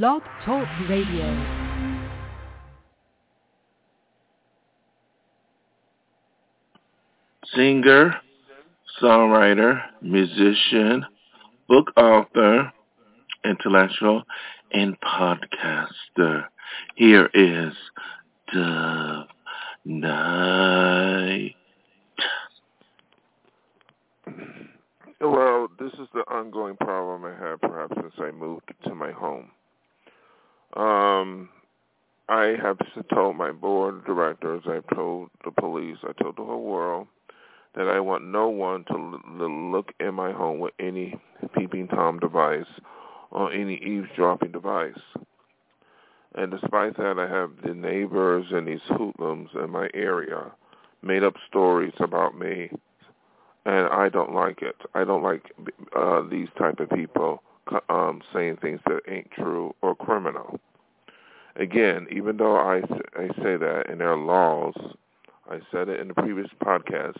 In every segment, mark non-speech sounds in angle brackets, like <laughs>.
Blog Talk Radio. singer, songwriter, musician, book author, intellectual, and podcaster. Here is Dove Night. Well, this is the ongoing problem I have perhaps since I moved to my home. Um, I have told my board of directors, I've told the police, I told the whole world that I want no one to l- look in my home with any peeping tom device or any eavesdropping device. And despite that, I have the neighbors and these hoodlums in my area made up stories about me, and I don't like it. I don't like uh, these type of people um, saying things that ain't true or criminal. Again, even though I, I say that and there are laws, I said it in the previous podcast,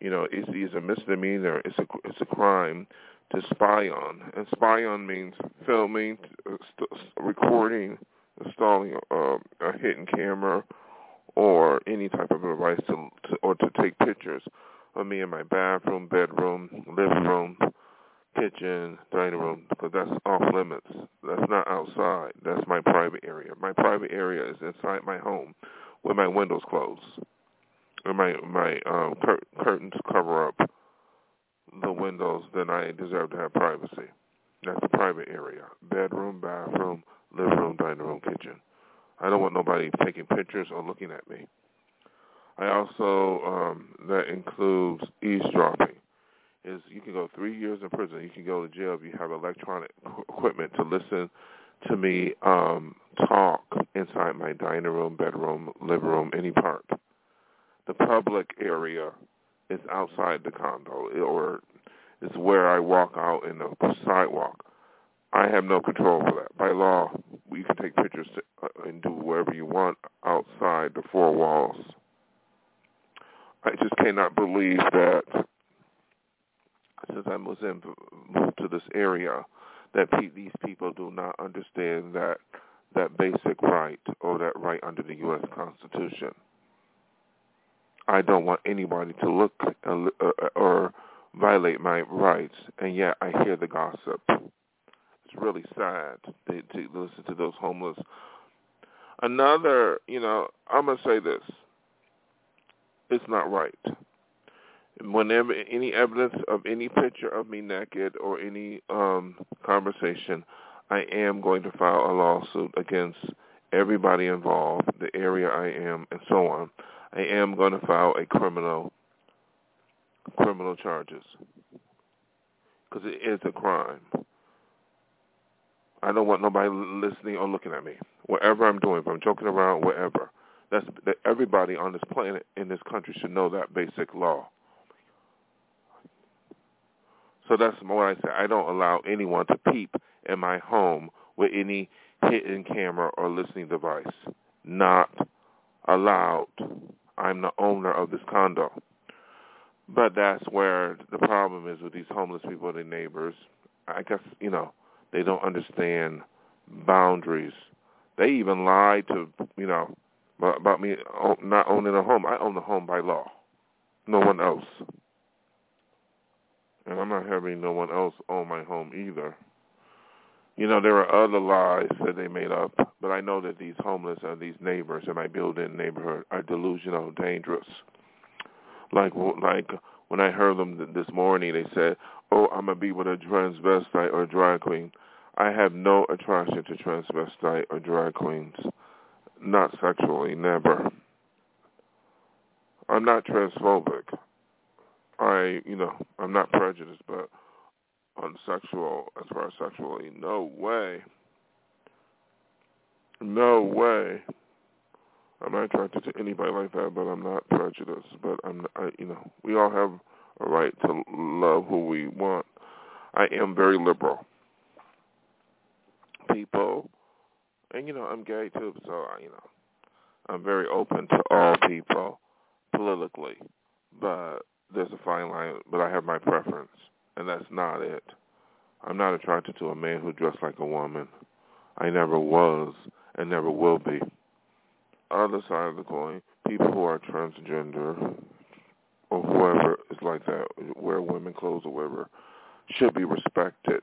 you know, it's, it's a misdemeanor. It's a it's a crime to spy on, and spy on means filming, st- recording, installing a, a hidden camera, or any type of device to, to or to take pictures of me in my bathroom, bedroom, living room, kitchen, dining room, because that's off limits. That's not outside. That's my private area. My private area is inside my home, with my windows closed and my my um, cur- curtains cover up the windows, then I deserve to have privacy. That's the private area: bedroom, bathroom, living room, dining room, kitchen. I don't want nobody taking pictures or looking at me. I also um, that includes eavesdropping. Is you can go three years in prison. You can go to jail if you have electronic <laughs> equipment to listen to me um, talk inside my dining room, bedroom, living room, any part the public area is outside the condo or it's where I walk out in the sidewalk. I have no control for that. By law, you can take pictures to, uh, and do whatever you want outside the four walls. I just cannot believe that since I was in, moved to this area, that pe- these people do not understand that that basic right or that right under the U.S. Constitution. I don't want anybody to look uh, or violate my rights, and yet I hear the gossip. It's really sad to, to listen to those homeless. Another, you know, I'm gonna say this: it's not right. Whenever any evidence of any picture of me naked or any um conversation, I am going to file a lawsuit against everybody involved, the area I am, and so on. I am going to file a criminal criminal charges because it is a crime. I don't want nobody listening or looking at me. Whatever I'm doing, if I'm joking around, whatever. That's that everybody on this planet in this country should know that basic law. So that's what I say. I don't allow anyone to peep in my home with any hidden camera or listening device. Not allowed. I'm the owner of this condo. But that's where the problem is with these homeless people their neighbors. I guess, you know, they don't understand boundaries. They even lie to, you know, about me not owning a home. I own the home by law. No one else. And I'm not having no one else own my home either. You know, there are other lies that they made up, but I know that these homeless and these neighbors in my building neighborhood are delusional, dangerous. Like like when I heard them this morning, they said, "Oh, I'm gonna be with a transvestite or a drag queen." I have no attraction to transvestite or drag queens, not sexually, never. I'm not transphobic. I, you know, I'm not prejudiced, but on sexual, as far as sexually, no way. No way. I'm not attracted to anybody like that, but I'm not prejudiced. But I'm, I, you know, we all have a right to love who we want. I am very liberal. People, and you know, I'm gay too, so I, you know, I'm very open to all people politically. But there's a fine line. But I have my preference, and that's not it. I'm not attracted to a man who dressed like a woman. I never was and never will be. Other side of the coin, people who are transgender or whoever is like that, wear women clothes or whatever, should be respected.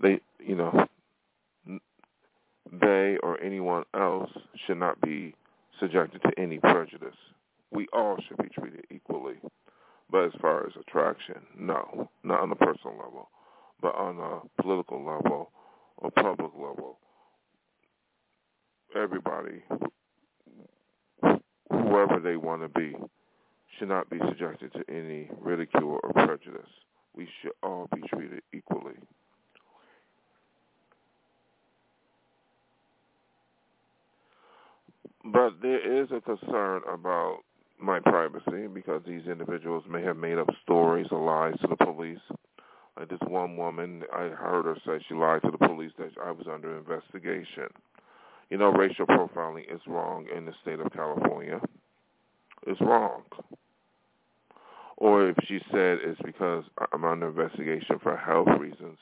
They, you know, they or anyone else should not be subjected to any prejudice. We all should be treated equally. But as far as attraction, no, not on a personal level, but on a political level or public level. Everybody, whoever they want to be, should not be subjected to any ridicule or prejudice. We should all be treated equally. But there is a concern about my privacy because these individuals may have made up stories or lies to the police. Like this one woman, I heard her say she lied to the police that I was under investigation. You know, racial profiling is wrong in the state of California. It's wrong. Or if she said it's because I'm under investigation for health reasons,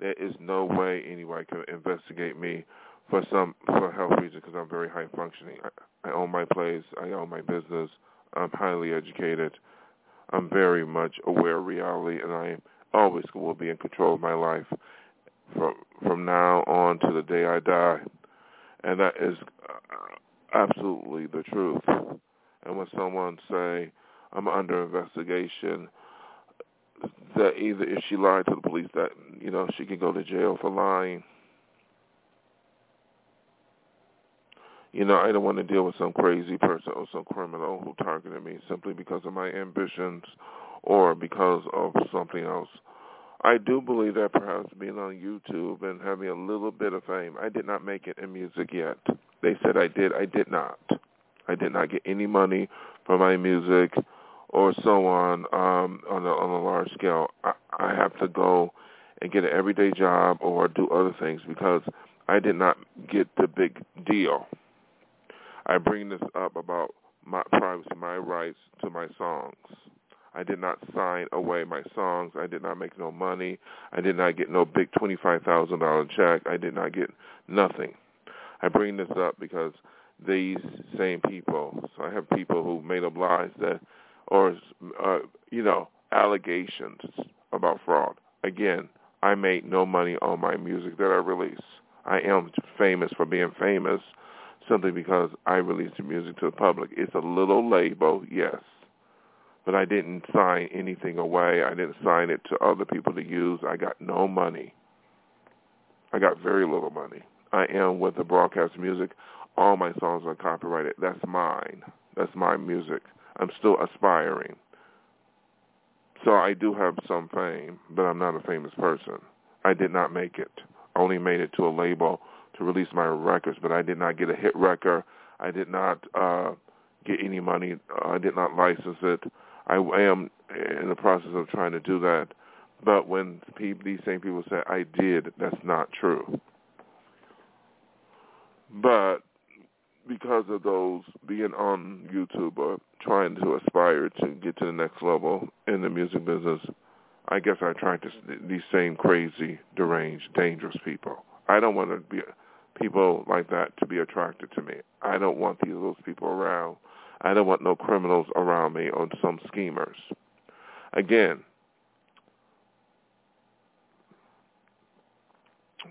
there is no way anyone can investigate me for some for health reasons because I'm very high functioning. I, I own my place. I own my business. I'm highly educated. I'm very much aware of reality, and I always will be in control of my life from from now on to the day I die, and that is uh, absolutely the truth. And when someone say I'm under investigation, that either if she lied to the police, that you know she can go to jail for lying You know, I don't want to deal with some crazy person or some criminal who targeted me simply because of my ambitions or because of something else. I do believe that perhaps being on YouTube and having a little bit of fame, I did not make it in music yet. They said I did. I did not. I did not get any money from my music or so on um, on a, on a large scale. I, I have to go and get an everyday job or do other things because I did not get the big deal. I bring this up about my privacy, my rights to my songs. I did not sign away my songs. I did not make no money. I did not get no big $25,000 check. I did not get nothing. I bring this up because these same people, so I have people who made up lies that, or, uh, you know, allegations about fraud. Again, I make no money on my music that I release. I am famous for being famous simply because I released the music to the public. It's a little label, yes, but I didn't sign anything away. I didn't sign it to other people to use. I got no money. I got very little money. I am with the broadcast music. All my songs are copyrighted. That's mine. That's my music. I'm still aspiring. So I do have some fame, but I'm not a famous person. I did not make it. I only made it to a label to release my records, but I did not get a hit record. I did not uh, get any money. I did not license it. I am in the process of trying to do that. But when people, these same people say I did, that's not true. But because of those being on YouTube or trying to aspire to get to the next level in the music business, I guess I attract these same crazy, deranged, dangerous people. I don't want to be people like that to be attracted to me. I don't want these those people around. I don't want no criminals around me or some schemers. Again,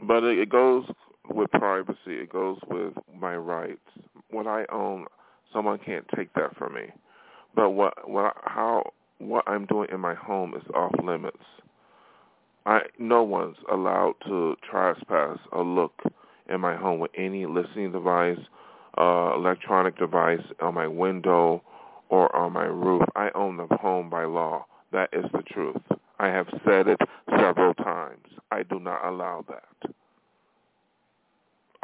but it goes with privacy. It goes with my rights. What I own, someone can't take that from me. But what what how what I'm doing in my home is off limits. I no one's allowed to trespass or look in my home with any listening device, uh, electronic device on my window or on my roof. I own the home by law. That is the truth. I have said it several times. I do not allow that.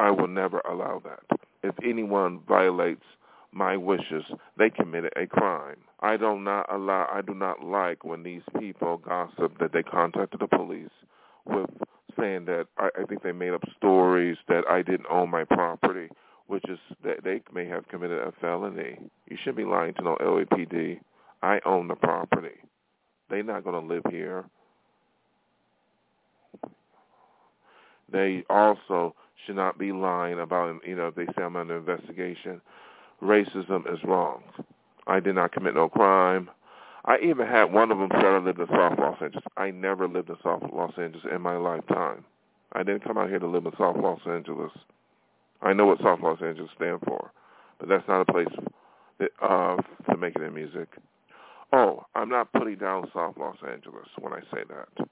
I will never allow that. If anyone violates my wishes, they committed a crime. I do not allow I do not like when these people gossip that they contacted the police with saying that I, I think they made up stories that I didn't own my property, which is that they may have committed a felony. You shouldn't be lying to no LAPD. I own the property. They're not going to live here. They also should not be lying about, you know, if they say I'm under investigation. Racism is wrong. I did not commit no crime. I even had one of them said I lived in South Los Angeles. I never lived in South Los Angeles in my lifetime. I didn't come out here to live in South Los Angeles. I know what South Los Angeles stands for, but that's not a place that, uh, to make it in music. Oh, I'm not putting down South Los Angeles when I say that,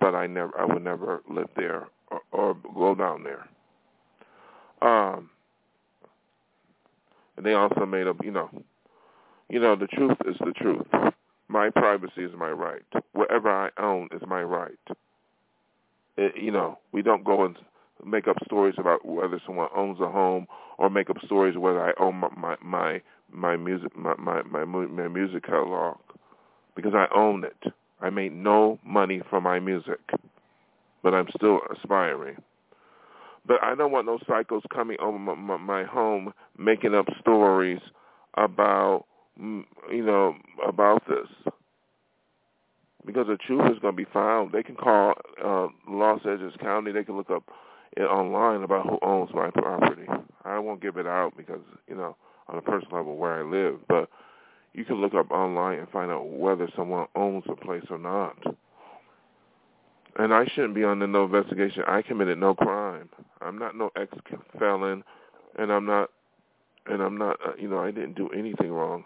but I never, I would never live there or, or go down there. Um, and they also made up, you know, you know, the truth is the truth. My privacy is my right. Whatever I own is my right. It, you know, we don't go and make up stories about whether someone owns a home or make up stories whether I own my my my, my music my, my my my music catalog because I own it. I made no money from my music, but I'm still aspiring. But I don't want no psychos coming over my, my, my home making up stories about you know about this because the truth is going to be found. They can call uh, Los Angeles County. They can look up it online about who owns my property. I won't give it out because you know on a personal level where I live, but you can look up online and find out whether someone owns a place or not. And I shouldn't be under no investigation. I committed no crime. I'm not no ex felon, and I'm not, and I'm not. Uh, you know, I didn't do anything wrong.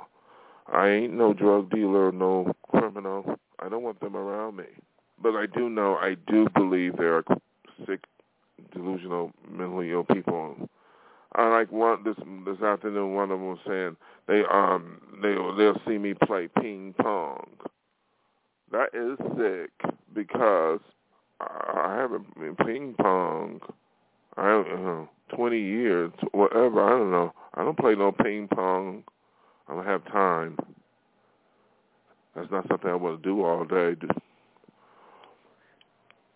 I ain't no drug dealer, no criminal. I don't want them around me. But I do know, I do believe there are sick, delusional, mentally ill people. I like one this this afternoon. One of them was saying they um they they'll see me play ping pong. That is sick because I haven't been ping pong. I don't know twenty years, whatever. I don't know. I don't play no ping pong. I don't have time. That's not something I want to do all day.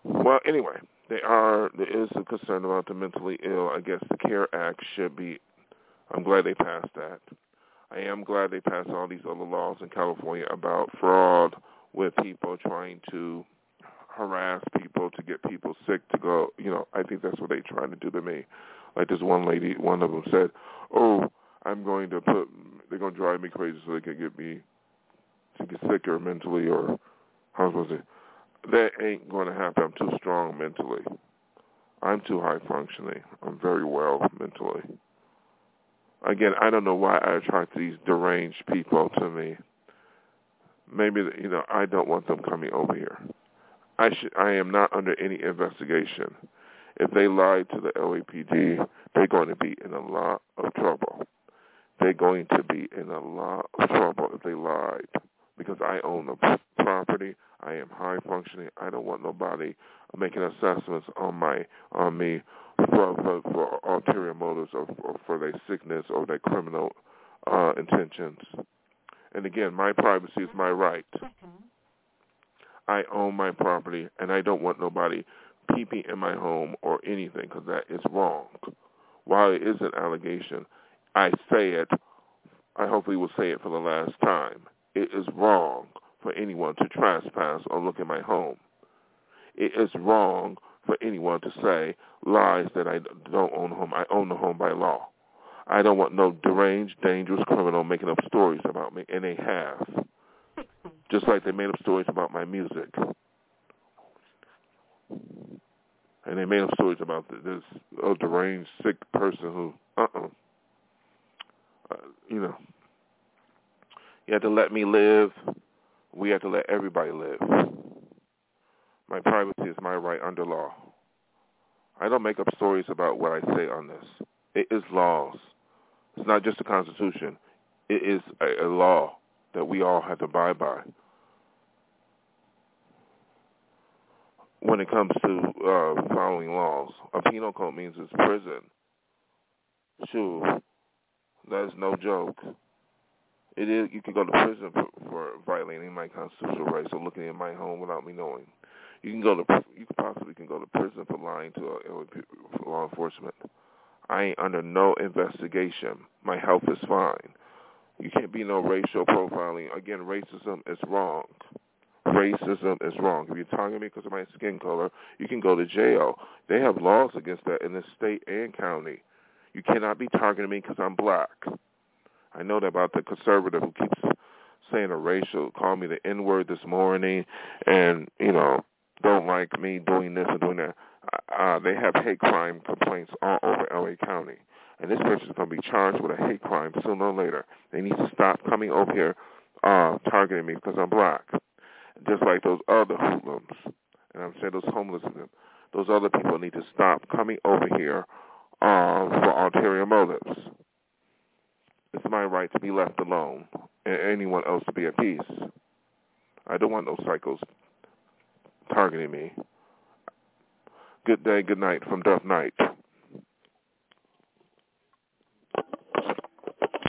Well, anyway, they are. There is a concern about the mentally ill. I guess the CARE Act should be. I'm glad they passed that. I am glad they passed all these other laws in California about fraud with people trying to harass people to get people sick to go. You know, I think that's what they're trying to do to me. Like this one lady, one of them said, "Oh, I'm going to put. They're going to drive me crazy so they can get me to get sicker mentally or how was it? That ain't going to happen. I'm too strong mentally. I'm too high functioning. I'm very well mentally. Again, I don't know why I attract these deranged people to me. Maybe you know I don't want them coming over here. I should. I am not under any investigation. If they lied to the LAPD, they're going to be in a lot of trouble. They're going to be in a lot of trouble if they lied because I own the property. I am high functioning. I don't want nobody making assessments on my on me for for, for ulterior motives or, or for their sickness or their criminal uh, intentions. And again, my privacy is my right. I own my property, and I don't want nobody peeping in my home or anything because that is wrong. While it is an allegation, I say it. I hopefully will say it for the last time it is wrong for anyone to trespass or look in my home. It is wrong for anyone to say lies that I don't own a home. I own the home by law. I don't want no deranged, dangerous criminal making up stories about me, and they have. <laughs> Just like they made up stories about my music. And they made up stories about this oh, deranged, sick person who, uh-uh. You know, you have to let me live. We have to let everybody live. My privacy is my right under law. I don't make up stories about what I say on this. It is laws. It's not just the Constitution. It is a, a law that we all have to abide by. When it comes to uh, following laws, a penal code means it's prison. Sure, that is no joke. It is you can go to prison for, for violating my constitutional rights or looking in my home without me knowing. You can go to you possibly can go to prison for lying to uh, a, law enforcement. I ain't under no investigation. My health is fine. You can't be no racial profiling. Again, racism is wrong. racism is wrong. If you're targeting me because of my skin color, you can go to jail. They have laws against that in the state and county. You cannot be targeting me because I'm black. I know that about the conservative who keeps saying a racial, call me the N word this morning, and you know don't like me doing this and doing that. Uh, they have hate crime complaints all over LA County, and this person is going to be charged with a hate crime sooner or later. They need to stop coming over here uh, targeting me because I'm black, just like those other hoodlums, and I'm saying those homeless, those other people need to stop coming over here uh, for ulterior motives. It's my right to be left alone and anyone else to be at peace. I don't want those psychos targeting me. Good day, good night from Dove Night.